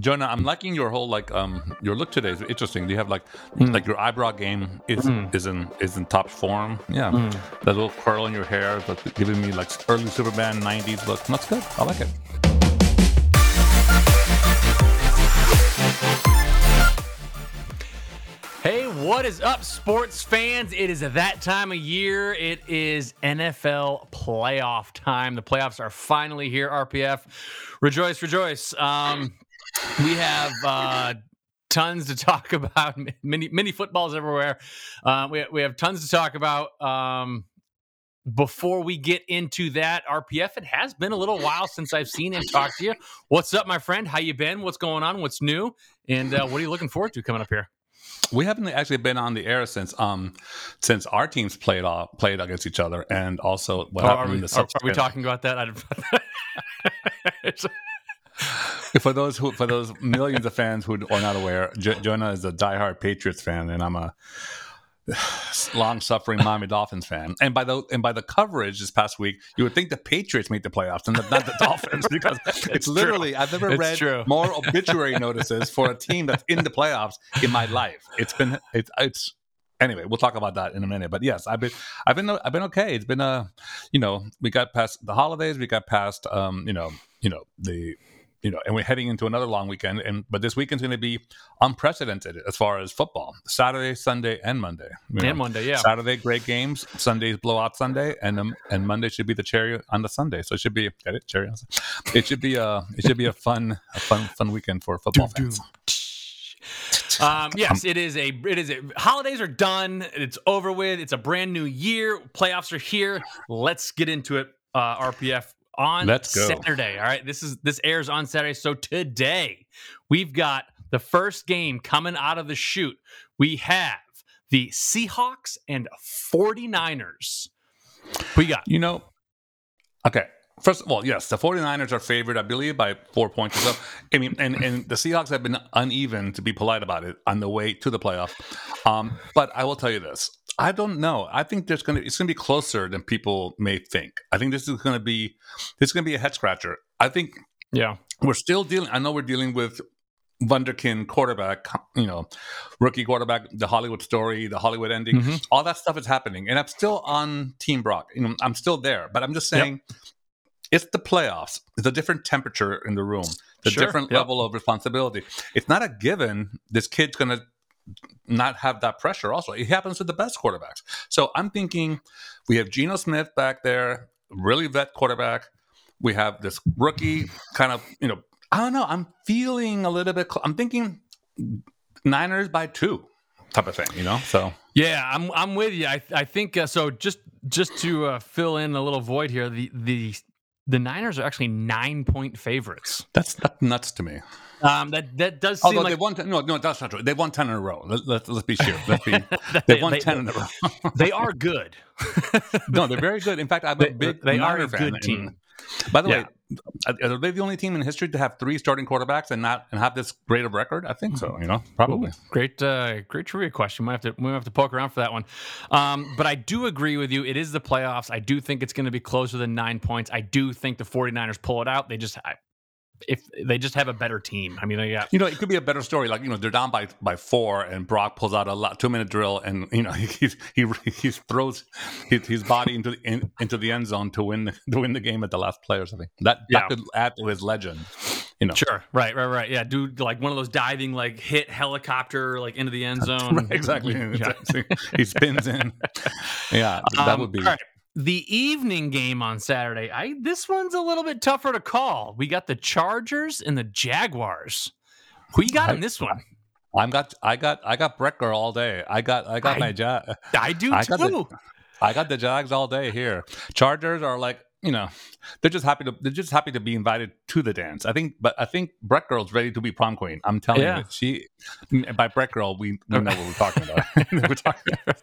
Jonah, I'm liking your whole like um your look today is interesting. You have like mm. like your eyebrow game is mm. is in is in top form. Yeah, mm. that little curl in your hair, but giving me like early Superman '90s look. That's good. I like it. Hey, what is up, sports fans? It is that time of year. It is NFL playoff time. The playoffs are finally here. RPF, rejoice, rejoice. Um, we have uh, tons to talk about. Many many footballs everywhere. Uh, we we have tons to talk about. Um, before we get into that, RPF, it has been a little while since I've seen and talked to you. What's up, my friend? How you been? What's going on? What's new? And uh, what are you looking forward to coming up here? We haven't actually been on the air since um since our teams played off played against each other, and also what oh, happened are we, in the are, are we talking about that? for those who, for those millions of fans who are not aware, J- Jonah is a diehard Patriots fan, and I'm a long-suffering Miami Dolphins fan. And by the and by the coverage this past week, you would think the Patriots made the playoffs and not the Dolphins because it's, it's literally true. I've never it's read true. more obituary notices for a team that's in the playoffs in my life. It's been it's it's anyway, we'll talk about that in a minute. But yes, I've been I've been I've been okay. It's been a you know we got past the holidays, we got past um you know you know the you know, and we're heading into another long weekend. And but this weekend's going to be unprecedented as far as football: Saturday, Sunday, and Monday. You know, and Monday, yeah. Saturday, great games. Sunday's blowout Sunday, and um, and Monday should be the cherry on the Sunday. So it should be get it cherry. On it should be a it should be a fun a fun fun weekend for football fans. Um, yes, it is a it is a holidays are done. It's over with. It's a brand new year. Playoffs are here. Let's get into it. Uh, RPF on Let's go. Saturday. All right. This is this airs on Saturday. So today we've got the first game coming out of the chute. We have the Seahawks and 49ers. We got. You know, okay. First of all, yes, the 49ers are favored, I believe, by four points or so. I mean, and, and the Seahawks have been uneven, to be polite about it, on the way to the playoff. Um, but I will tell you this I don't know. I think there's gonna it's gonna be closer than people may think. I think this is gonna be this is gonna be a head scratcher. I think yeah we're still dealing. I know we're dealing with Wunderkind quarterback, you know, rookie quarterback, the Hollywood story, the Hollywood ending, mm-hmm. all that stuff is happening, and I'm still on Team Brock. You know, I'm still there, but I'm just saying. Yep. It's the playoffs. It's a different temperature in the room, the sure. different yep. level of responsibility. It's not a given this kid's going to not have that pressure also. It happens to the best quarterbacks. So I'm thinking we have Geno Smith back there, really vet quarterback. We have this rookie kind of, you know, I don't know. I'm feeling a little bit, cl- I'm thinking Niners by two type of thing, you know? So. Yeah, I'm I'm with you. I I think uh, so. Just just to uh, fill in a little void here, the the the Niners are actually nine point favorites. That's nuts to me. Um, that that does seem Although like they won no no that's not true. They won ten in a row. Let, let, let's be sure. Let's be, they won they, ten in a row. they are good. no, they're very good. In fact, I'm a big they, are a good team. By the yeah. way, are they the only team in history to have three starting quarterbacks and not and have this great of record? I think so. You know, probably. Ooh, great, uh, great trivia question. We have to we have to poke around for that one. Um, but I do agree with you. It is the playoffs. I do think it's going to be closer than nine points. I do think the 49ers pull it out. They just I, if they just have a better team. I mean, they got you know, it could be a better story. Like you know, they're down by by four, and Brock pulls out a lot, two minute drill, and you know, he he he throws his, his body into the in, into the end zone to win to win the game at the last play or something. That yeah. that could add to his legend. You know, sure, right, right, right. Yeah, do like one of those diving like hit helicopter like into the end zone. right, exactly. Yeah. he spins in. Yeah, that um, would be. The evening game on Saturday, I this one's a little bit tougher to call. We got the Chargers and the Jaguars. Who you got I, in this one? I'm got I got I got Brecker all day. I got I got I, my Jag. I do I too. Got the, I got the Jags all day here. Chargers are like you know, they're just happy to they're just happy to be invited to the dance. I think, but I think Breck Girl's ready to be prom queen. I'm telling yeah. you, she by Breck Girl, we, we know what we're talking about. we're talking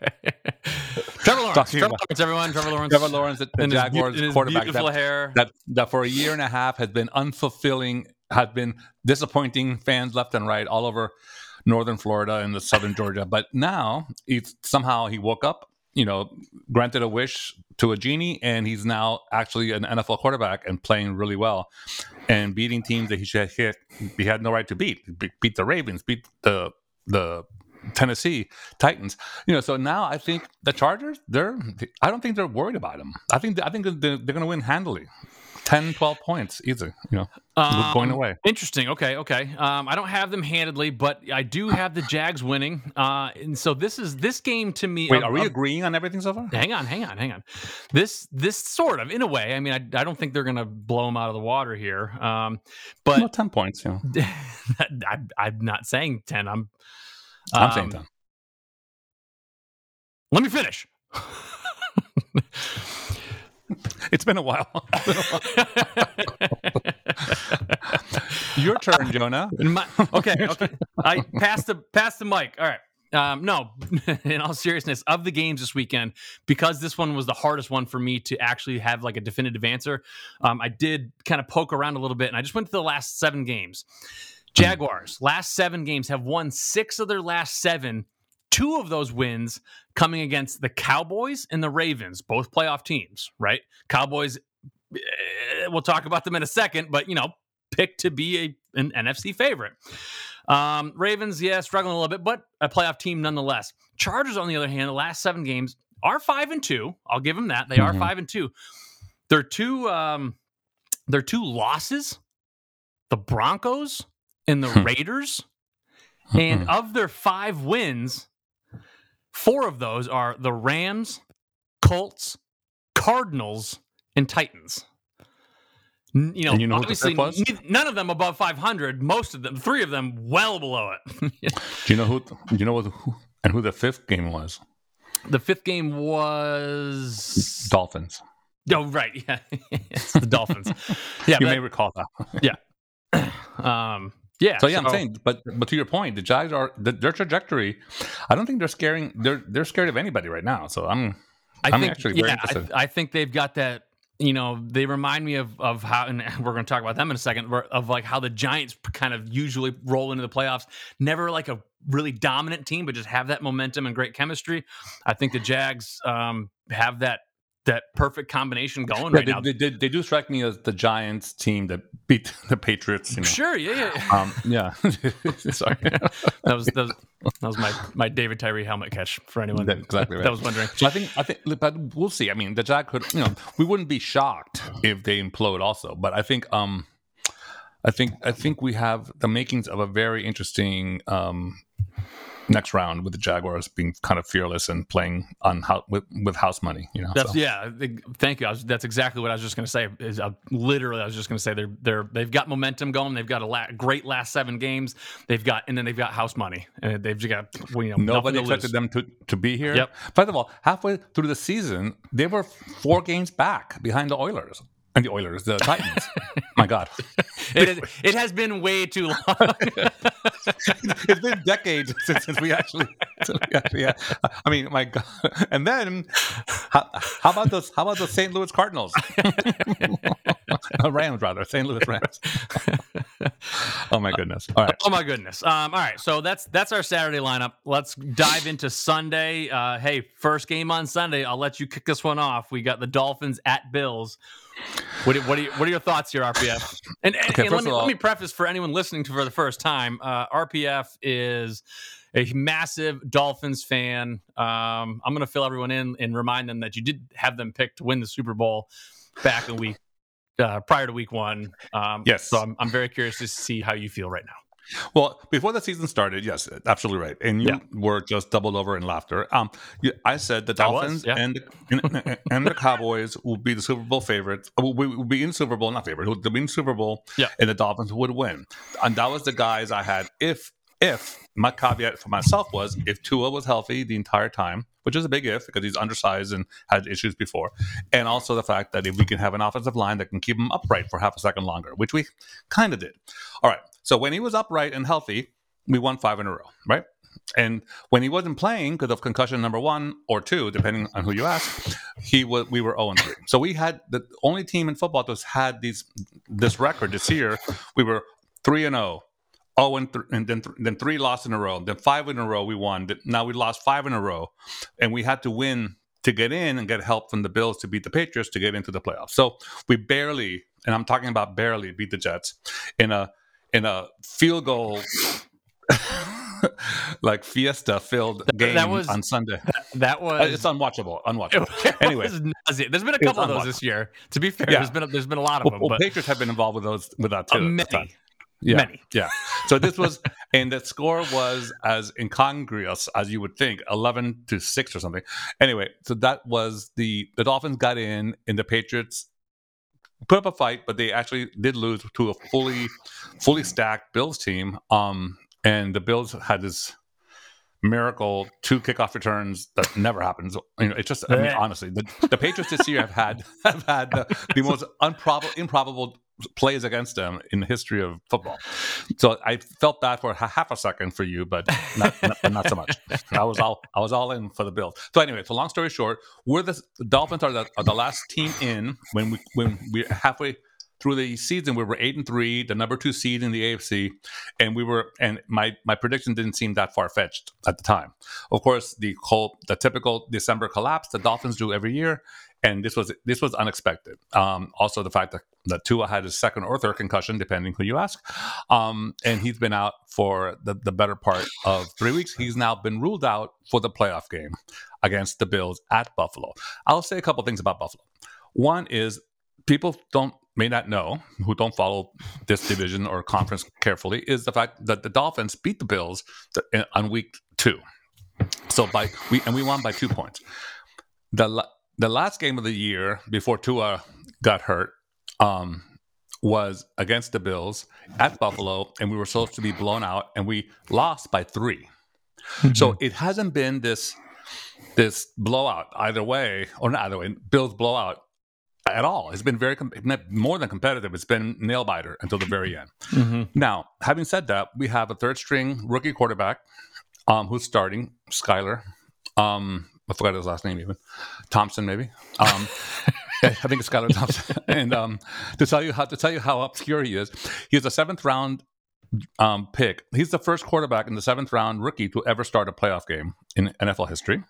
Trevor Lawrence, Trevor Lawrence, everyone, Trevor Lawrence, Trevor Lawrence, the, the Jaguars his, quarterback, beautiful that, hair, that that for a year and a half has been unfulfilling, has been disappointing fans left and right all over northern Florida and the southern Georgia. But now, he's somehow he woke up you know, granted a wish to a genie, and he's now actually an NFL quarterback and playing really well and beating teams that he should hit. He had no right to beat. Beat the Ravens, beat the the Tennessee Titans. You know, so now I think the Chargers, they're I don't think they're worried about him. I think I think they're, they're going to win handily. 10, 12 points, easy, you know, um, going away. Interesting. Okay. Okay. Um, I don't have them handedly, but I do have the Jags winning. Uh, and so this is this game to me. Wait, are we agreeing on everything so far? Hang on, hang on, hang on. This, this sort of, in a way, I mean, I, I don't think they're going to blow them out of the water here. Um, but well, 10 points, yeah. I, am not saying 10. I'm, I'm saying 10. Let me finish. It's been a while. Your turn, Jonah. My, okay, okay. I passed the pass the mic. All right. Um, no, in all seriousness, of the games this weekend, because this one was the hardest one for me to actually have like a definitive answer, um, I did kind of poke around a little bit and I just went to the last seven games. Jaguars, last seven games, have won six of their last seven two of those wins coming against the Cowboys and the Ravens, both playoff teams, right? Cowboys, we'll talk about them in a second, but you know, picked to be a, an NFC favorite. Um, Ravens, yeah, struggling a little bit, but a playoff team nonetheless. Chargers, on the other hand, the last seven games are five and two. I'll give them that. They mm-hmm. are five and two. They're two. Um, they're two losses. The Broncos and the. Raiders. and of their five wins, Four of those are the Rams, Colts, Cardinals, and Titans. you know, you know obviously none of them above 500. Most of them, three of them, well below it. do you know who? Do you know what? Who, and who the fifth game was? The fifth game was Dolphins. Oh right, yeah, it's the Dolphins. Yeah, you may recall that. yeah. Um, yeah. So yeah, so, I'm saying, but but to your point, the Jags are the, their trajectory. I don't think they're scaring. They're they're scared of anybody right now. So I'm. I I'm think, actually yeah, I, I, think they've got that. You know, they remind me of of how, and we're going to talk about them in a second. Of like how the Giants kind of usually roll into the playoffs. Never like a really dominant team, but just have that momentum and great chemistry. I think the Jags um, have that that perfect combination going yeah, right they, now. They, they, they, do strike me as the Giants team that beat the Patriots. You know. Sure, yeah, yeah. Um, yeah. Sorry, that was, that was that was my my David Tyree helmet catch for anyone that, exactly right. that was wondering. So I think I think, but we'll see. I mean, the Jack could, you know, we wouldn't be shocked if they implode also. But I think, um, I think I think we have the makings of a very interesting um next round with the Jaguars being kind of fearless and playing on how, with, with house money. You know, that's so. yeah. Thank you. Was, that's exactly what I was just going to say. Is uh, literally I was just going to say they're they're they've got momentum going. They've got a la- great last seven games. They've got and then they've got house money and they've just got you know nobody expected them to to be here. Yep. First of all, halfway through the season, they were four games back behind the Oilers and the Oilers, the Titans. My God, it, is, it has been way too long. it's been decades since, since, we actually, since we actually, yeah. I mean, my God, and then how, how about those? How about those St. Louis Cardinals? Rams, rather, St. Louis Rams. Oh my goodness! All right. Oh my goodness! Um, all right, so that's that's our Saturday lineup. Let's dive into Sunday. Uh, hey, first game on Sunday. I'll let you kick this one off. We got the Dolphins at Bills. What, what, are, you, what are your thoughts here, RPF? And, and, okay, and let, me, all, let me preface for anyone listening to for the first time uh, RPF is a massive Dolphins fan. Um, I'm going to fill everyone in and remind them that you did have them picked to win the Super Bowl back in week uh, prior to week one. Um, yes. So I'm, I'm very curious to see how you feel right now. Well, before the season started, yes, absolutely right, and you yeah. were just doubled over in laughter. Um, I said the Dolphins was, yeah. and, and, and the Cowboys will be the Super Bowl favorites. Uh, will, will be in Super Bowl, not favorite. They'll be in Super Bowl, yeah. and the Dolphins would win. And that was the guys I had. If if my caveat for myself was if Tua was healthy the entire time, which is a big if because he's undersized and had issues before, and also the fact that if we can have an offensive line that can keep him upright for half a second longer, which we kind of did. All right. So when he was upright and healthy, we won five in a row, right? And when he wasn't playing because of concussion number one or two, depending on who you ask, he was we were 0 3. So we had the only team in football that's had these this record this year. We were three and 0, oh and, th- and then th- then three lost in a row then five in a row we won now we lost five in a row and we had to win to get in and get help from the Bills to beat the Patriots to get into the playoffs. So we barely, and I'm talking about barely, beat the Jets in a in a field goal like fiesta filled game that was, on Sunday. That uh, was it's unwatchable. Unwatchable. It anyway, there's been a couple of those this year. To be fair, yeah. there's been a, there's been a lot of well, them. Well, but Patriots have been involved with those with that too. Uh, many. Yeah, many. Yeah. So this was, and the score was as incongruous as you would think, eleven to six or something. Anyway, so that was the the Dolphins got in, and the Patriots put up a fight, but they actually did lose to a fully fully stacked Bills team. Um, and the Bills had this miracle two kickoff returns that never happens. You know, it's just I mean, honestly, the, the Patriots this year have had have had the, the most improbable improbable plays against them in the history of football. So I felt bad for half a second for you, but not, not, not, so much. I was all I was all in for the Bills. So anyway, so long story short, we're the, the Dolphins are the, are the last team in when we when we're halfway through the season we were eight and three, the number two seed in the AFC, and we were and my my prediction didn't seem that far fetched at the time. Of course, the whole the typical December collapse the Dolphins do every year, and this was this was unexpected. Um, also, the fact that that Tua had his second or third concussion, depending who you ask, um, and he's been out for the, the better part of three weeks. He's now been ruled out for the playoff game against the Bills at Buffalo. I'll say a couple things about Buffalo. One is people don't may not know, who don't follow this division or conference carefully, is the fact that the Dolphins beat the Bills on week two. So by we and we won by two points. The the last game of the year before Tua got hurt um, was against the Bills at Buffalo, and we were supposed to be blown out, and we lost by 3 mm-hmm. So it hasn't been this this blowout either way, or not either way. Bills blowout at all. It's been very more than competitive. It's been nail biter until the very end. Mm-hmm. Now, having said that, we have a third string rookie quarterback um, who's starting, Skylar. Um, I forgot his last name even. Thompson, maybe. Um, I think it's Skylar Thompson. and um, to tell you how to tell you how obscure he is, he's a seventh round um, pick. He's the first quarterback in the seventh round rookie to ever start a playoff game in NFL history.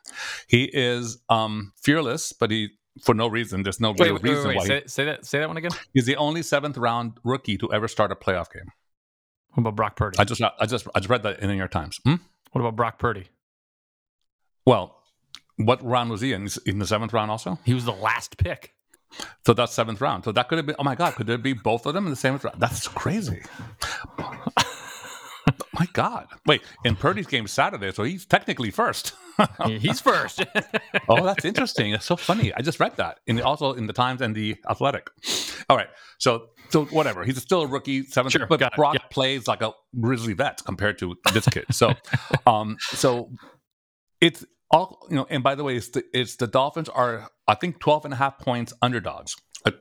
He is um, fearless, but he for no reason. There's no wait, real wait, reason wait, why. Say, say, that. Say that one again. He's the only seventh round rookie to ever start a playoff game. What about Brock Purdy? I just, I just, I just read that in the New York Times. Hmm? What about Brock Purdy? Well, what round was he in? In the seventh round, also. He was the last pick. So that's seventh round. So that could have been. Oh my God! Could there be both of them in the same round? That's crazy. my God! Wait, in Purdy's game Saturday, so he's technically first. he's first. oh, that's interesting. It's so funny. I just read that, in also in the Times and the Athletic. All right, so so whatever. He's still a rookie, seventh, sure, but Brock yeah. plays like a grizzly vet compared to this kid. So, um, so it's all you know. And by the way, it's the, it's the Dolphins are I think 12 and a half points underdogs. Uh,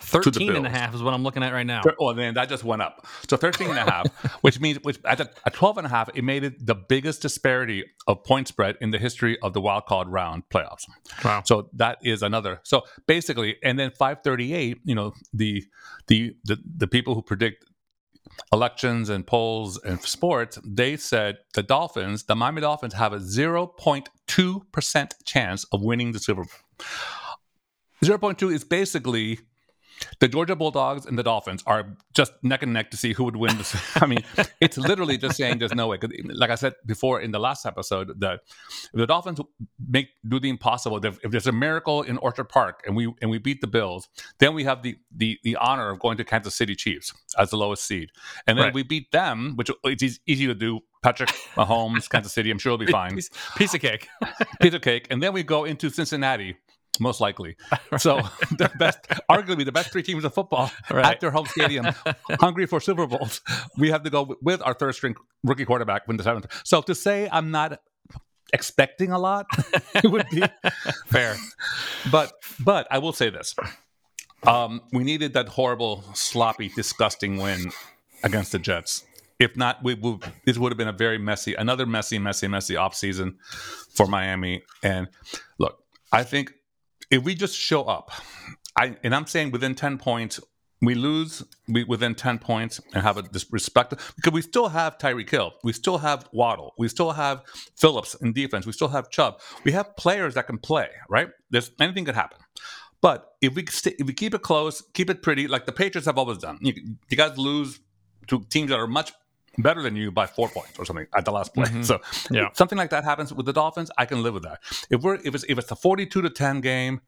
13 and a half is what I'm looking at right now. Oh, then that just went up. So 13 and a half, which means which at, a, at 12 and a half, it made it the biggest disparity of point spread in the history of the wild card round playoffs. Wow. So that is another. So basically, and then 538, you know, the the the, the people who predict elections and polls and sports, they said the Dolphins, the Miami Dolphins have a 0.2% chance of winning the Super Bowl. 0.2 is basically the Georgia Bulldogs and the Dolphins are just neck and neck to see who would win. This. I mean, it's literally just saying there's no way. Like I said before in the last episode, that if the Dolphins make do the impossible, if there's a miracle in Orchard Park and we and we beat the Bills, then we have the the the honor of going to Kansas City Chiefs as the lowest seed, and then right. we beat them, which it's easy to do. Patrick Mahomes, Kansas City, I'm sure it'll be fine. Piece, piece of cake. piece of cake, and then we go into Cincinnati most likely. So the best, arguably the best three teams of football right. at their home stadium, hungry for Super Bowls. We have to go with our third string rookie quarterback win the seventh. So to say I'm not expecting a lot, it would be fair. But but I will say this: um, we needed that horrible, sloppy, disgusting win against the Jets. If not, we, we this would have been a very messy, another messy, messy, messy off season for Miami. And look, I think if we just show up, I and I'm saying within 10 points we lose we, within 10 points and have a disrespect because we still have Tyreek Hill. We still have Waddle. We still have Phillips in defense. We still have Chubb. We have players that can play, right? There's anything could happen. But if we if we keep it close, keep it pretty, like the Patriots have always done. You, you guys lose to teams that are much better than you by four points or something at the last play. Mm-hmm. So yeah. something like that happens with the Dolphins, I can live with that. If we're if it's if it's a forty two to ten game,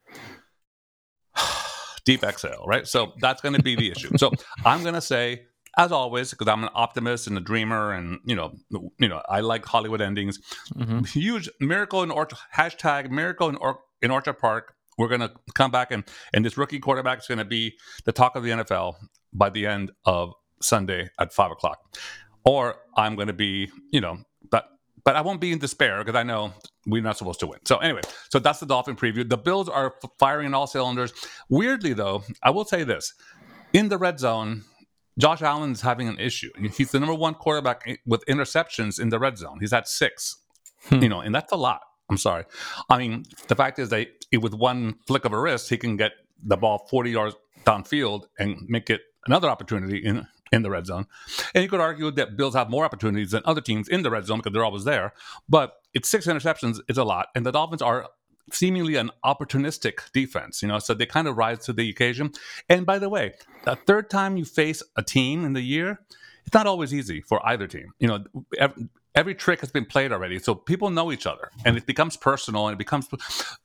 deep exhale, right? So that's going to be the issue. So I'm going to say, as always, because I'm an optimist and a dreamer, and you know, you know, I like Hollywood endings. Mm-hmm. Huge miracle in Orchard hashtag miracle in, or- in Orchard Park. We're going to come back and and this rookie quarterback is going to be the talk of the NFL by the end of Sunday at five o'clock, or I'm going to be, you know, but but I won't be in despair because I know we're not supposed to win. So anyway, so that's the Dolphin preview. The Bills are firing in all cylinders. Weirdly, though, I will say this: in the red zone, Josh Allen's having an issue. He's the number one quarterback with interceptions in the red zone. He's at six. Hmm. You know, and that's a lot. I'm sorry. I mean, the fact is that with one flick of a wrist, he can get the ball 40 yards downfield and make it another opportunity in in the red zone. And you could argue that Bills have more opportunities than other teams in the red zone because they're always there. But it's six interceptions is a lot, and the Dolphins are seemingly an opportunistic defense, you know, so they kind of rise to the occasion. And by the way, the third time you face a team in the year, it's not always easy for either team. You know, every trick has been played already, so people know each other, and it becomes personal. And it becomes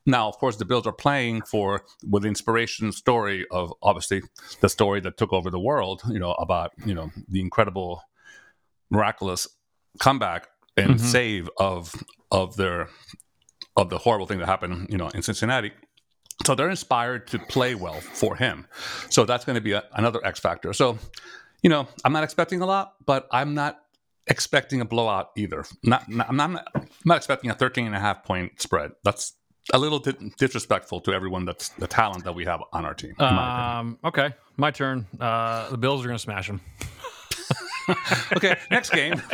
now, of course, the Bills are playing for with the inspiration story of obviously the story that took over the world. You know about you know the incredible, miraculous comeback and mm-hmm. save of of their of the horrible thing that happened. You know in Cincinnati. So they're inspired to play well for him. So that's going to be a, another X factor. So, you know, I'm not expecting a lot, but I'm not expecting a blowout either. Not, not, I'm, not, I'm not expecting a 13 and a half point spread. That's a little di- disrespectful to everyone that's the talent that we have on our team. Um, my okay, my turn. Uh, the Bills are going to smash them. okay, next game.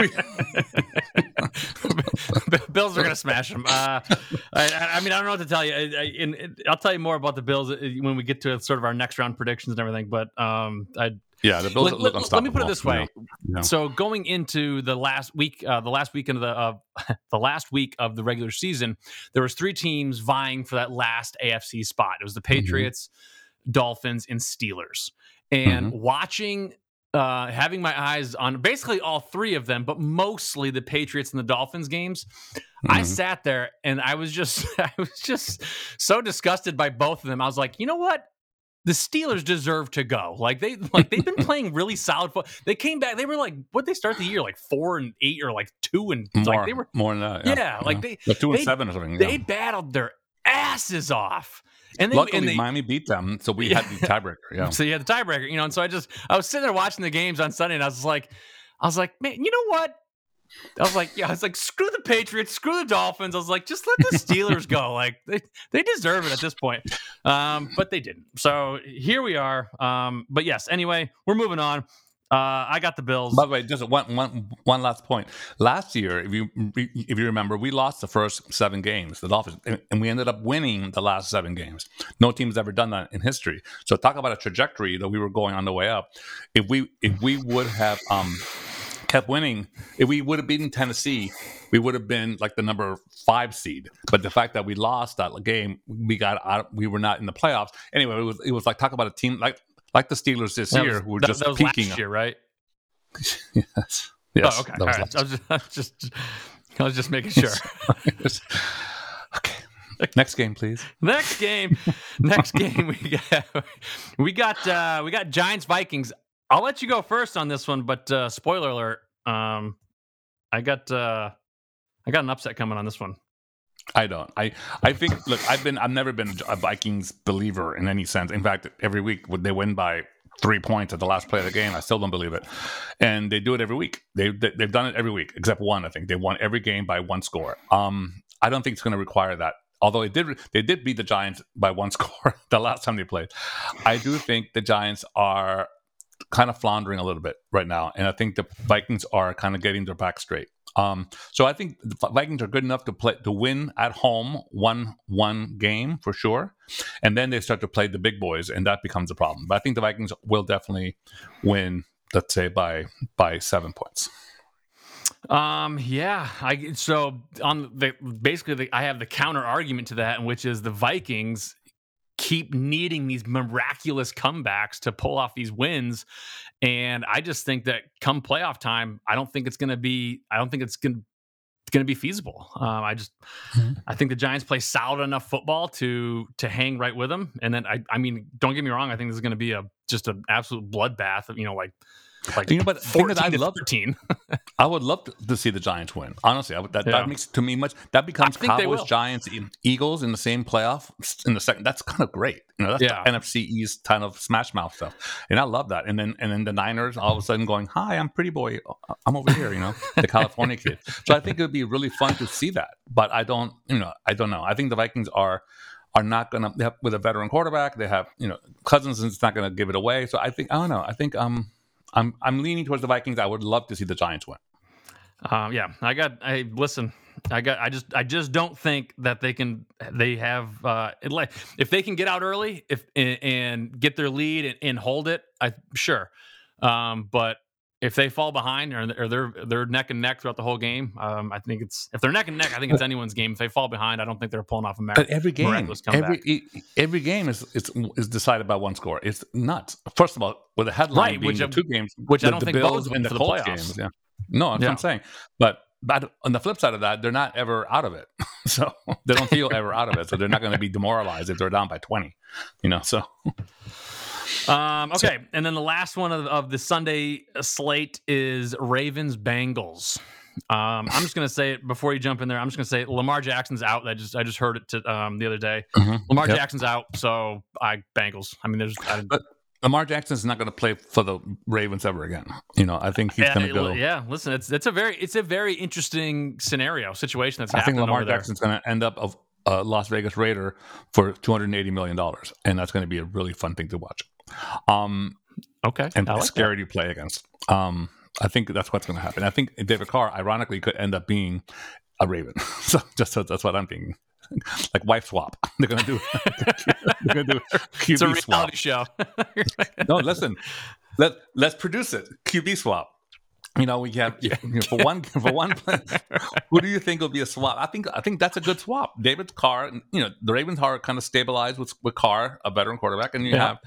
Bills are going to smash them. Uh, I, I, mean, I don't know what to tell you. I, will tell you more about the Bills uh, when we get to sort of our next round predictions and everything. But um, I yeah, the Bills let, look let, let me put it this way. So going into the last week, uh, the last weekend of the uh, the last week of the regular season, there was three teams vying for that last AFC spot. It was the mm-hmm. Patriots, mm-hmm. Dolphins, and Steelers. And mm-hmm. watching uh, having my eyes on basically all three of them, but mostly the Patriots and the Dolphins games. Mm-hmm. I sat there and I was just, I was just so disgusted by both of them. I was like, you know what? The Steelers deserve to go. Like they like they've been playing really solid football. They came back. They were like what they start the year like four and eight or like two and more, like they were more than that. Yeah, yeah like they like two and they, seven or something. They battled their asses off. And they, luckily, and they, Miami beat them, so we yeah. had the tiebreaker. Yeah, so you had the tiebreaker, you know. And so I just I was sitting there watching the games on Sunday, and I was like, I was like, man, you know what? I was like, yeah, I was like, screw the Patriots, screw the Dolphins. I was like, just let the Steelers go. Like they, they deserve it at this point. Um, but they didn't. So here we are. Um, but yes, anyway, we're moving on. Uh, I got the Bills. By the way, just one, one, one last point. Last year, if you if you remember, we lost the first seven games, the Dolphins, and we ended up winning the last seven games. No team's ever done that in history. So talk about a trajectory that we were going on the way up. If we if we would have um, kept winning, if we would have beaten Tennessee, we would have been like the number five seed. But the fact that we lost that game, we got out, we were not in the playoffs. Anyway, it was it was like talk about a team like like the Steelers this that year was, who were that, just that was peaking. Last year, right? yes. Yes. Oh, okay. All right. I was, just, I was just, I was just making sure. okay. Next game, please. Next game. Next game. We got we got uh, we got Giants Vikings. I'll let you go first on this one, but uh, spoiler alert. Um, I got uh, I got an upset coming on this one. I don't. I I think. Look, I've been. I've never been a Vikings believer in any sense. In fact, every week they win by three points at the last play of the game. I still don't believe it, and they do it every week. They, they have done it every week except one. I think they won every game by one score. Um, I don't think it's going to require that. Although it did, they did beat the Giants by one score the last time they played. I do think the Giants are kind of floundering a little bit right now, and I think the Vikings are kind of getting their back straight. Um, so I think the Vikings are good enough to play to win at home one one game for sure, and then they start to play the big boys, and that becomes a problem. But I think the Vikings will definitely win. Let's say by by seven points. Um. Yeah. I so on the basically the, I have the counter argument to that, which is the Vikings keep needing these miraculous comebacks to pull off these wins, and I just think that come playoff time, I don't think it's going to be. I don't think it's going going to be feasible. Um, I just, mm-hmm. I think the Giants play solid enough football to to hang right with them. And then I, I mean, don't get me wrong, I think this is going to be a just an absolute bloodbath. You know, like like you know, but thing that I love, 13. I would love to, to, see the Giants win. Honestly, would, that, yeah. that makes to me much. That becomes Cowboys, Giants, Eagles in the same playoff in the second. That's kind of great. You know, that's yeah. NFC East kind of smash mouth stuff, and I love that. And then and then the Niners all of a sudden going, "Hi, I'm Pretty Boy. I'm over here." You know, the California kid. So I think it would be really fun to see that. But I don't, you know, I don't know. I think the Vikings are are not going to with a veteran quarterback. They have, you know, Cousins is not going to give it away. So I think I don't know. I think um I'm I'm leaning towards the Vikings. I would love to see the Giants win. Um, yeah, I got. I listen. I got. I just. I just don't think that they can. They have. Uh, if they can get out early, if and, and get their lead and, and, hold it, I sure. Um, but if they fall behind or, or, they're they're neck and neck throughout the whole game, um, I think it's if they're neck and neck, I think it's anyone's game. If they fall behind, I don't think they're pulling off a mar- but every game, every every game is is is decided by one score. It's nuts. First of all, with a headline right, being which, the two games, which the, I don't think Bills and the Colts games. Yeah, no, that's yeah. what I'm saying. But but on the flip side of that, they're not ever out of it. so they don't feel ever out of it. So they're not going to be demoralized if they're down by 20. You know, so. Um, okay, so, and then the last one of, of, the Sunday slate is Ravens Bengals. Um, I'm just gonna say it before you jump in there. I'm just gonna say Lamar Jackson's out. I just I just heard it to, um, the other day. Mm-hmm. Lamar yep. Jackson's out, so I Bengals. I mean, there's. I, but Lamar Jackson's not going to play for the Ravens ever again. You know, I think he's going to go. Yeah, listen, it's it's a very it's a very interesting scenario situation that's. Happening. I think Lamar Jackson's going to end up of a Las Vegas Raider for 280 million dollars, and that's going to be a really fun thing to watch. Um, okay, and like scary that. to play against. Um, I think that's what's going to happen. I think David Carr, ironically, could end up being a Raven. so just so that's what I'm thinking. like wife swap. They're gonna do. they're gonna do QB it's a reality swap. show. no, listen. Let let's produce it. QB swap. You know, we have you know, for one for one. who do you think will be a swap? I think I think that's a good swap. David Carr. You know, the Ravens are kind of stabilized with with Carr, a veteran quarterback, and you yeah. have,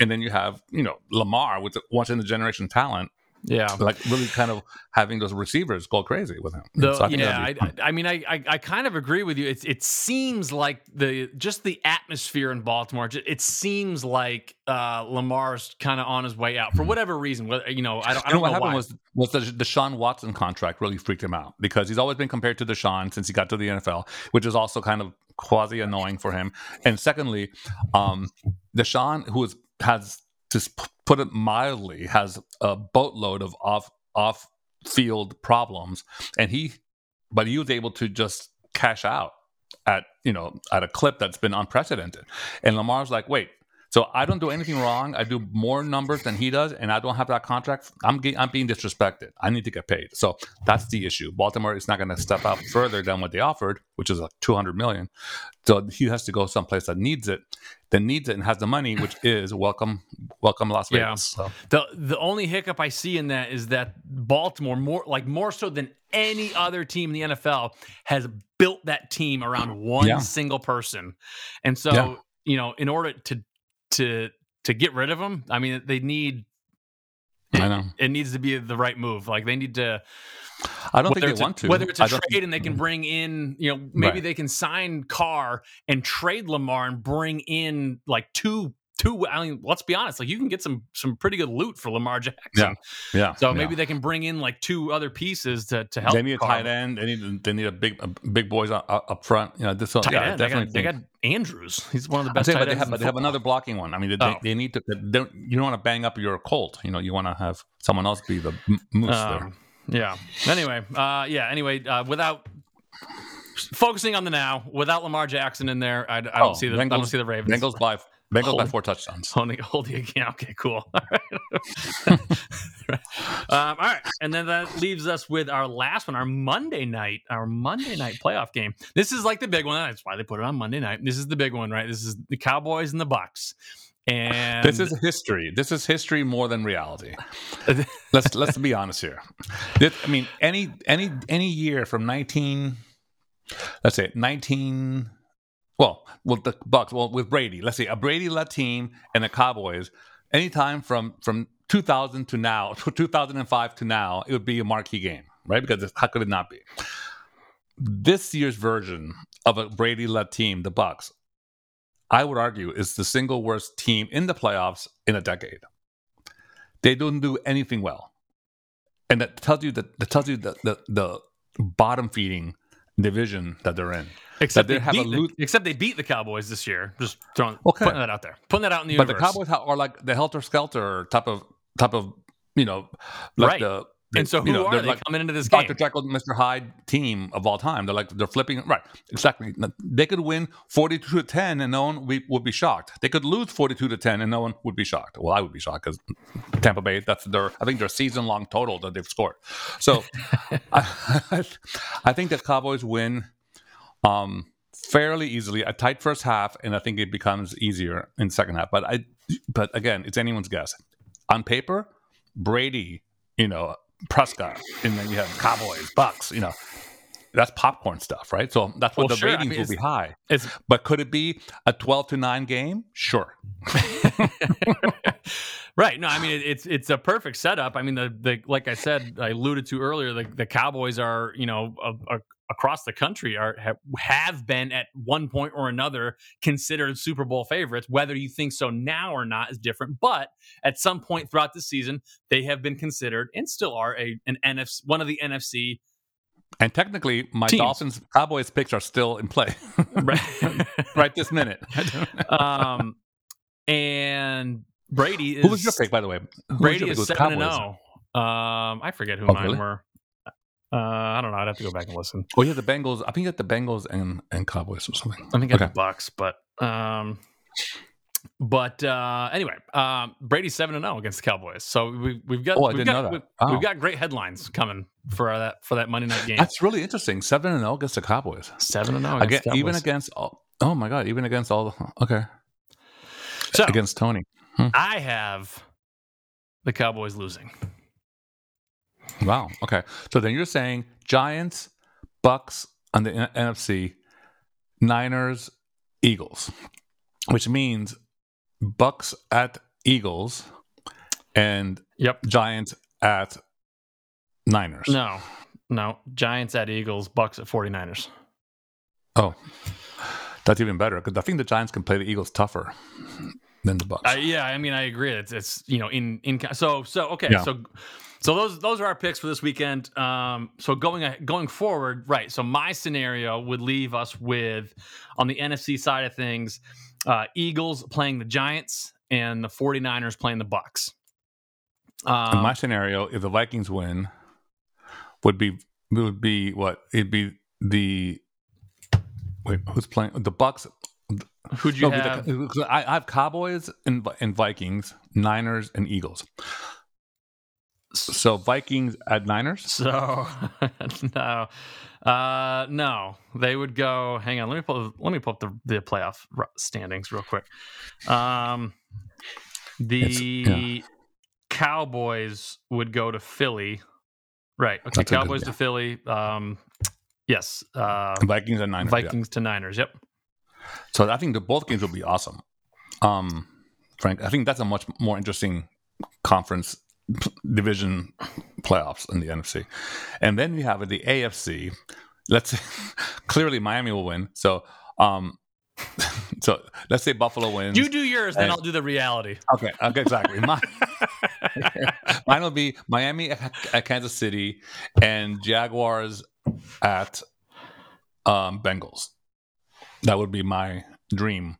and then you have you know Lamar with once in the generation talent. Yeah, like really kind of having those receivers go crazy with him. The, so I yeah, I, I, mean, I, I, I kind of agree with you. It it seems like the just the atmosphere in Baltimore. It seems like uh, Lamar's kind of on his way out for whatever reason. You know, I don't, I don't know, what happened why. was was the Deshaun Watson contract really freaked him out because he's always been compared to Deshaun since he got to the NFL, which is also kind of quasi annoying for him. And secondly, um, Deshaun, who is, has just put it mildly, has a boatload of off off field problems, and he, but he was able to just cash out at you know at a clip that's been unprecedented. And Lamar's like, wait, so I don't do anything wrong. I do more numbers than he does, and I don't have that contract. I'm I'm being disrespected. I need to get paid. So that's the issue. Baltimore is not going to step out further than what they offered, which is like 200 million. So he has to go someplace that needs it, that needs it, and has the money, which is welcome, welcome Las Vegas. Yeah. So. The the only hiccup I see in that is that Baltimore, more like more so than any other team in the NFL, has built that team around one yeah. single person, and so. Yeah you know, in order to to to get rid of him. I mean, they need. It, I know it needs to be the right move. Like they need to. I don't think they want to. Whether it's a trade think, and they can mm-hmm. bring in, you know, maybe right. they can sign Carr and trade Lamar and bring in like two two. I mean, let's be honest. Like you can get some some pretty good loot for Lamar Jackson. Yeah, yeah. So maybe yeah. they can bring in like two other pieces to, to help. They need a tight end. They need they need a big a big boys up, up front. You know, this tight yeah, end. definitely. They got, they got, Andrews. He's one of the best. Saying, but they have, but they have another blocking one. I mean, they, oh. they need to. They don't, you don't want to bang up your Colt. You know, you want to have someone else be the moose um, there. Yeah. Anyway, uh, yeah. Anyway, uh, without focusing on the now, without Lamar Jackson in there, I, I don't oh, see the Bengals, I don't see the Ravens. Bengals by Bengals by four touchdowns. Holding, holding again. Okay, cool. All right. um, all right, and then that leaves us with our last one, our Monday night, our Monday night playoff game. This is like the big one. That's why they put it on Monday night. This is the big one, right? This is the Cowboys and the Bucks. And This is history. This is history more than reality. let's let's be honest here. This, I mean, any any any year from nineteen, let's say nineteen. Well, with the Bucks, well with Brady, let's say a Brady-led team and the Cowboys. Anytime from from 2000 to now, 2005 to now, it would be a marquee game, right? Because how could it not be? This year's version of a Brady-led team, the Bucks, I would argue is the single worst team in the playoffs in a decade. They don't do anything well, and that tells you that that tells you the the, the bottom feeding division that they're in. except they they, have a beat the, except they beat the Cowboys this year. Just throwing Okay. putting that out there, putting that out in the But the. Cowboys are like the helter skelter type of type of you know like Right. the, and so who you know, are they're they like coming into this game? Dr. Jekyll, and Mr. Hyde team of all time. They're like they're flipping right. Exactly. They could win forty-two to ten, and no one would be shocked. They could lose forty-two to ten, and no one would be shocked. Well, I would be shocked because Tampa Bay. That's their. I think their season-long total that they've scored. So, I, I think that Cowboys win um, fairly easily. A tight first half, and I think it becomes easier in the second half. But I, but again, it's anyone's guess. On paper, Brady, you know, Prescott, and then you have Cowboys, Bucks, you know, that's popcorn stuff, right? So that's what Well, the sure. I ratings mean, will be high. It's But could it be a twelve to nine game? Sure. right. No, I mean it, it's it's a perfect setup. I mean the the like I said, I alluded to earlier. The, the Cowboys are you know a, a, across the country are have, been at one point or another considered Super Bowl favorites. Whether you think so now or not is different. But at some point throughout the season, they have been considered and still are a an NFC one of the NFC. And technically, my Teams. Dolphins Cowboys picks are still in play Right. right this minute. um, and Brady is Who was your pick, by the way? Who Brady is seven and zero. Um, I forget who Oh, mine really? were. Uh, I don't know. I'd have to go back and listen. Oh, yeah, the Bengals. I think you had the Bengals and, and Cowboys or something. I think Okay. the Bucks, but um, but uh, anyway, um, Brady's seven and zero against the Cowboys. So we, we've got Oh, I we've didn't got, know that. We've, Oh. we've got great headlines coming for that for that Monday night game. That's really interesting. Seven and zero against the Cowboys. seven and zero against the even against. all- Oh my God! Even against all. The, okay. So Against Tony. I have the Cowboys losing. Wow. Okay. So then you're saying Giants, Bucks on the N- NFC, Niners, Eagles, which means Bucks at Eagles and Yep. Giants at Niners. No, no. Giants at Eagles, Bucks at 49ers. Oh, that's even better because I think the Giants can play the Eagles tougher than the Bucks. Uh, yeah, I mean, I agree. It's, it's you know in in so so okay Yeah. so so those those are our picks for this weekend. Um, so going going forward, right? So my scenario would leave us with on the NFC side of things, uh, Eagles playing the Giants and the 49ers playing the Bucks. Um, my scenario, if the Vikings win, would be would be what? It'd be the wait. Who's playing the Bucks? who'd you No, have? be the- I, I have Cowboys and, and Vikings, Niners and Eagles. So Vikings at Niners. So no, uh, no, they would go. Hang on, let me pull. Let me pull up the the playoff standings real quick. Um, the It's- Cowboys would go to Philly. Right. Okay. That's a good- Cowboys to Philly. Um, yes. Uh, Vikings and Niners. yeah. Vikings to Niners. Yep. So I think the both games will be awesome. Um, Frank, I think that's a much more interesting conference division playoffs in the NFC. And then you have the AFC. Let's clearly Miami will win. So um so let's say Buffalo wins. You do yours, then I'll do the reality. Okay, okay, exactly. Mine, mine will be Miami at, at Kansas City and Jaguars at um, Bengals. That would be my dream.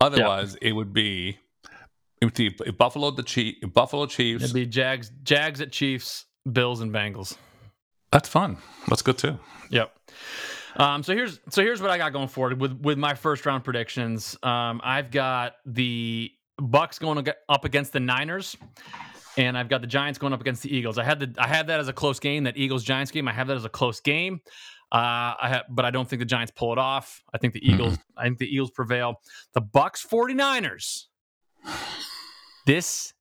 Otherwise, it would be if, Buffalo the Chief, Buffalo Chiefs. It'd be Jags, Jags at Chiefs, Bills and Bengals. that's fun. That's good too. Yep. Um, so here's so here's what I got going forward with with my first round predictions. Um, I've got the Bucks going up against the Niners, and I've got the Giants going up against the Eagles. I had the I had that as a close game, that Eagles Giants game. I have that as a close game. Uh, I have, but I don't think the Giants pull it off. I think the Eagles. Mm-hmm. I think the Eagles prevail. The Bucks 49ers. This,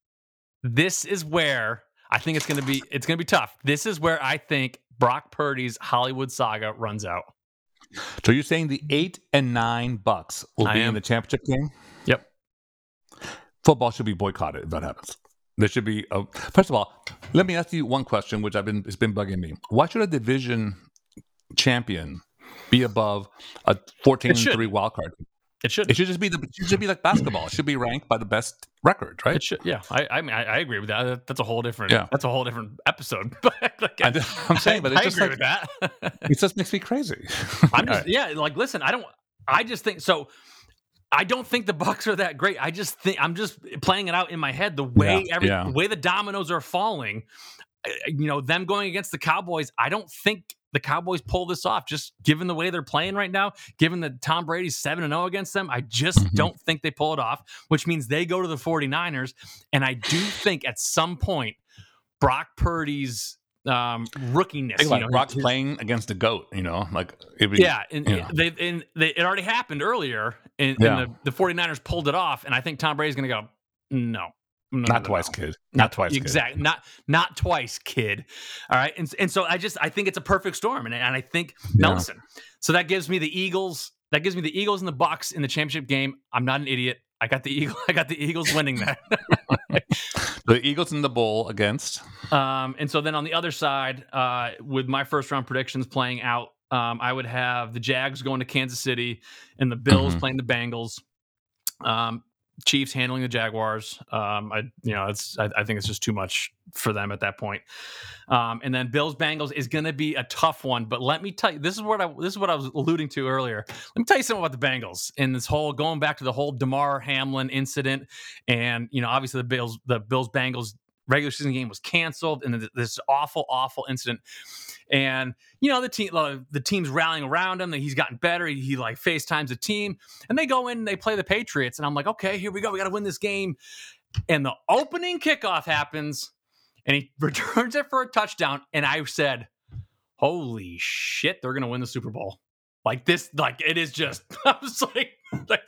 this is where I think it's going to be. It's going to be tough. This is where I think Brock Purdy's Hollywood saga runs out. So you're saying the eight and nine Bucks will be in the championship game? Yep. Football should be boycotted if that happens. There should be a. First of all, let me ask you one question, which I've been it's been bugging me. Why should a division champion be above a 14-3 wild card? It should. It should just be the. It should be like basketball. It should be ranked by the best record, right? It should. Yeah, I. I mean, I, I agree with that. That's a whole different. Yeah. That's a whole different episode. like, I, am saying, but it's I just agree like, with that. it just makes me crazy. I'm just. Yeah, like listen. I don't. I just think so. I don't think the Bucks are that great. I just think I'm just playing it out in my head. The way yeah, every yeah. the way the dominoes are falling, eh, you know, them going against the Cowboys. I don't think the Cowboys pull this off. Just given the way they're playing right now, given that Tom Brady's seven and zero oh against them, I just mm-hmm. don't think they pull it off. Which means they go to the 49ers, and I do think at some point Brock Purdy's um, rookiness. Think like you know, Brock's his, playing against the goat, you know, like it was, yeah, and, you know. they, and they, it already happened earlier, and, yeah. and the, the 49ers pulled it off, and I think Tom Brady's going to go, no, no, not no, twice, no. kid. Not, not twice, exactly. Not not twice, kid. All right, and and so I just I think it's a perfect storm, and and I think yeah. Nelson. So that gives me the Eagles. That gives me the Eagles and the Bucks in the championship game. I'm not an idiot. I got the Eagle. I got the Eagles winning that. the Eagles in the bowl against. Um, and so then on the other side, uh, with my first round predictions playing out, um, I would have the Jags going to Kansas City and the Bills mm-hmm. playing the Bengals. Um, Chiefs handling the Jaguars. Um, I you know it's I, I, think it's just too much for them at that point. Um, and then Bills Bengals is going to be a tough one. But let me tell you, this is what I this is what I was alluding to earlier. Let me tell you something about the Bengals and this whole going back to the whole Damar Hamlin incident, and you know obviously the Bills the Bills Bengals regular season game was canceled, and this awful awful incident. And you know the team the team's rallying around him that he's gotten better he, he, like facetimes the team and they go in and they play the patriots and i'm like okay here we go we got to win this game. And the opening kickoff happens and he returns it for a touchdown and i said holy shit they're gonna win the super bowl. Like this like it is just i was like like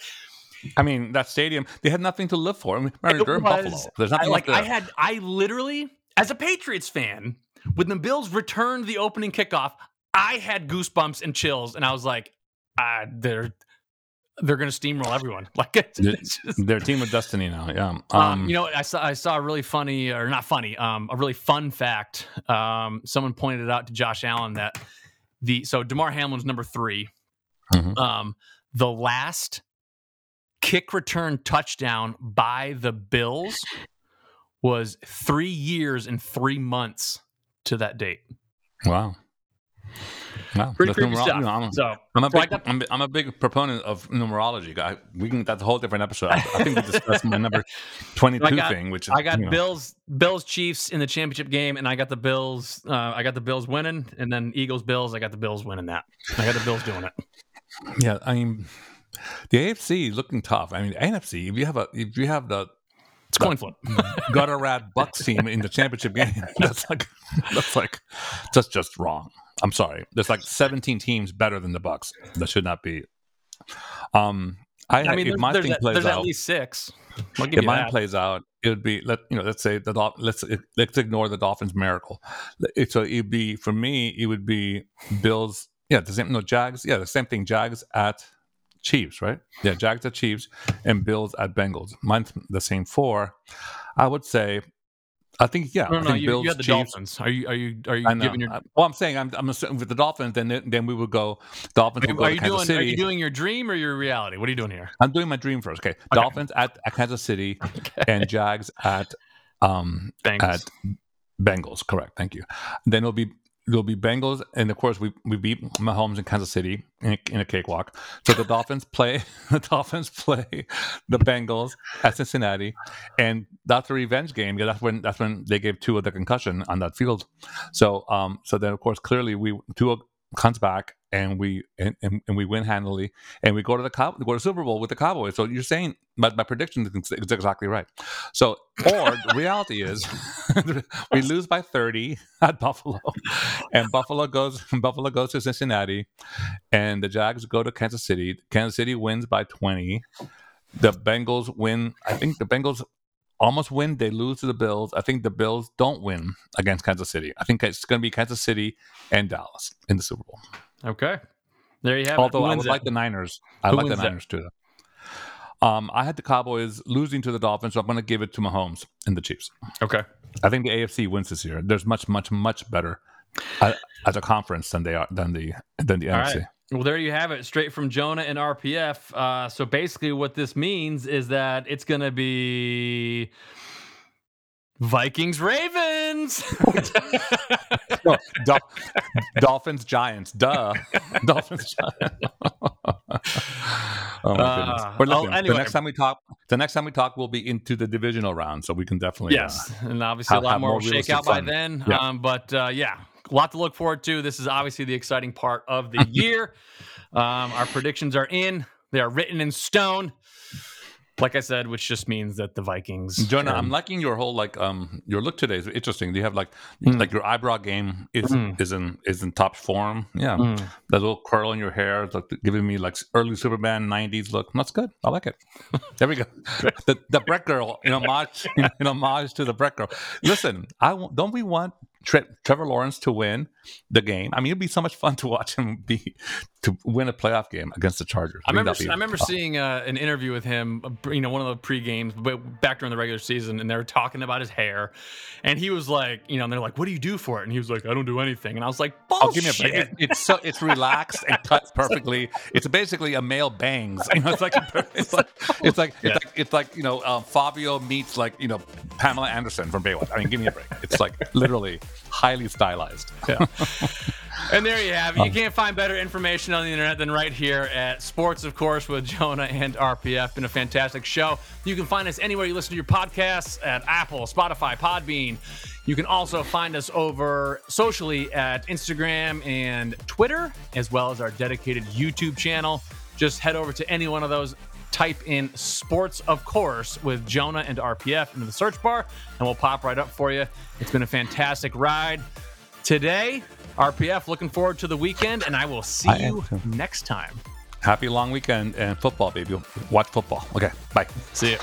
I mean, that stadium, they had nothing to live for. I mean, they're in Buffalo. There's nothing I, like, I had, I literally, as a Patriots fan, when the Bills returned the opening kickoff, I had goosebumps and chills, and I was like, ah, they're they're going to steamroll everyone. Like it's, it's just, they're team of destiny now. Yeah. Um, um, you know, I saw I saw a really funny or not funny, um, a really fun fact. Um, someone pointed it out to Josh Allen that the so Damar Hamlin's number 3 mm-hmm. Um, the last kick return touchdown by the Bills was three years and three months to that date. Wow. Wow. Pretty creepy numer- stuff. You know, I'm, so, I'm a big, I'm, I'm, a big proponent of numerology. I, we can that's a whole different episode. I, I think we discussed my number 22 got, thing, which is, I got you know. Bills Bills Chiefs in the championship game, and I got the Bills. Uh, I got the Bills winning, and then Eagles Bills. I got the Bills winning that. I got the Bills doing it. Yeah, I mean, the AFC is looking tough. I mean, NFC. If you have a, if you have the it's coin flip. gutter rat Bucks team in the championship game. That's like that's like that's just wrong. I'm sorry. There's like 17 teams better than the Bucks. That should not be. Um, I, I mean, if my thing plays there's out, at least six. If mine that. plays out, it would be let you know. Let's say the let's let's ignore the Dolphins' miracle. So it'd be for me. It would be Bills. Yeah, the same. No Jags. Yeah, the same thing. Jags at Chiefs, right? Yeah, Jags at Chiefs and Bills at Bengals. Mine's the same four. I would say I think yeah. No, no, you, Bills, you had the Chiefs. Dolphins. Are you are you are you giving your? Well, I'm saying I'm, I'm assuming with the Dolphins, then then we would go Dolphins. Are, go are you Kansas doing City. are you doing your dream or your reality? What are you doing here? I'm doing my dream first. Okay, okay. Dolphins at, at, Kansas City okay. and Jags at um Bengals. at Bengals. Correct. Thank you. Then it'll be it'll be Bengals, and of course we we beat Mahomes in Kansas City in, in a cakewalk. So the Dolphins play the Dolphins play the Bengals at Cincinnati, and that's a revenge game. Yeah, that's when that's when they gave Tua the concussion on that field. So um so then of course clearly we Tua comes back and we and, and, and, we win handily and we go to the Cow- go to Super Bowl with the Cowboys. So you're saying my, my prediction is exactly right. So or the reality is we lose by 30 at Buffalo and Buffalo goes Buffalo goes to Cincinnati and the Jags go to Kansas City. Kansas City wins by 20. The Bengals win. I think the Bengals almost win. They lose to the Bills. I think the Bills don't win against Kansas City. I think it's going to be Kansas City and Dallas in the Super Bowl. Okay. There you have Although it. I would like the Niners. I Who like the Niners too. Um, I had the Cowboys losing to the Dolphins, so I'm going to give it to Mahomes and the Chiefs. Okay. I think the AFC wins this year. There's much, much, much better uh, as a conference than they are than the than the All NFC. right. Well, there you have it, straight from Jonah and RPF. Uh, so basically, what this means is that it's going to be Vikings Ravens. no, Dol- Dolphins Giants. Duh. Dolphins Giants. oh my goodness. Uh, But oh, anyway. the next time we talk, the next time we talk, we'll be into the divisional round, so we can definitely. yes, uh, and obviously have- a lot more will shake out by then. Yeah. Um, but uh, yeah, a lot to look forward to. This is obviously the exciting part of the year. Um, our predictions are in; they are written in stone. Like I said, which just means that the Vikings. Jonah, um, I'm liking your whole like um your look today is interesting. You have like Mm. like your eyebrow game is Mm. is in is in top form. Yeah, Mm. that little curl in your hair is like giving me like early Superman '90s look. That's good. I like it. There we go. the the Breck girl in homage in homage to the Breck girl. Listen, I don't we want Tre- Trevor Lawrence to win the game? I mean, it'd be so much fun to watch him be to win a playoff game against the Chargers. I remember. I remember seeing uh, an interview with him. uh, You know, one of the pre games, but back during the regular season, and they were talking about his hair, and he was like, you know, and they're like, "What do you do for it?" And he was like, "I don't do anything." And I was like, Oh, give me a break. It, it's so it's relaxed and cut perfectly. It's basically a male bangs. You know, it's like it's like it's like Yeah. it's like it's like you know uh, Fabio meets like you know Pamela Anderson from Baywatch. I mean, give me a break. It's like literally highly stylized. Yeah. And there you have it. You um, can't find better information on the internet than right here at Sports, of course, with Jonah and RPF. Been a fantastic show. You can find us anywhere you listen to your podcasts at Apple, Spotify, Podbean. You can also find us over socially at Instagram and Twitter, as well as our dedicated YouTube channel. Just head over to any one of those. Type in sports, of course, with Jonah and RPF into the search bar, and we'll pop right up for you. It's been a fantastic ride today. RPF, looking forward to the weekend, and I will see I you next time. Happy long weekend and football, baby. Watch football. Okay, bye. See you.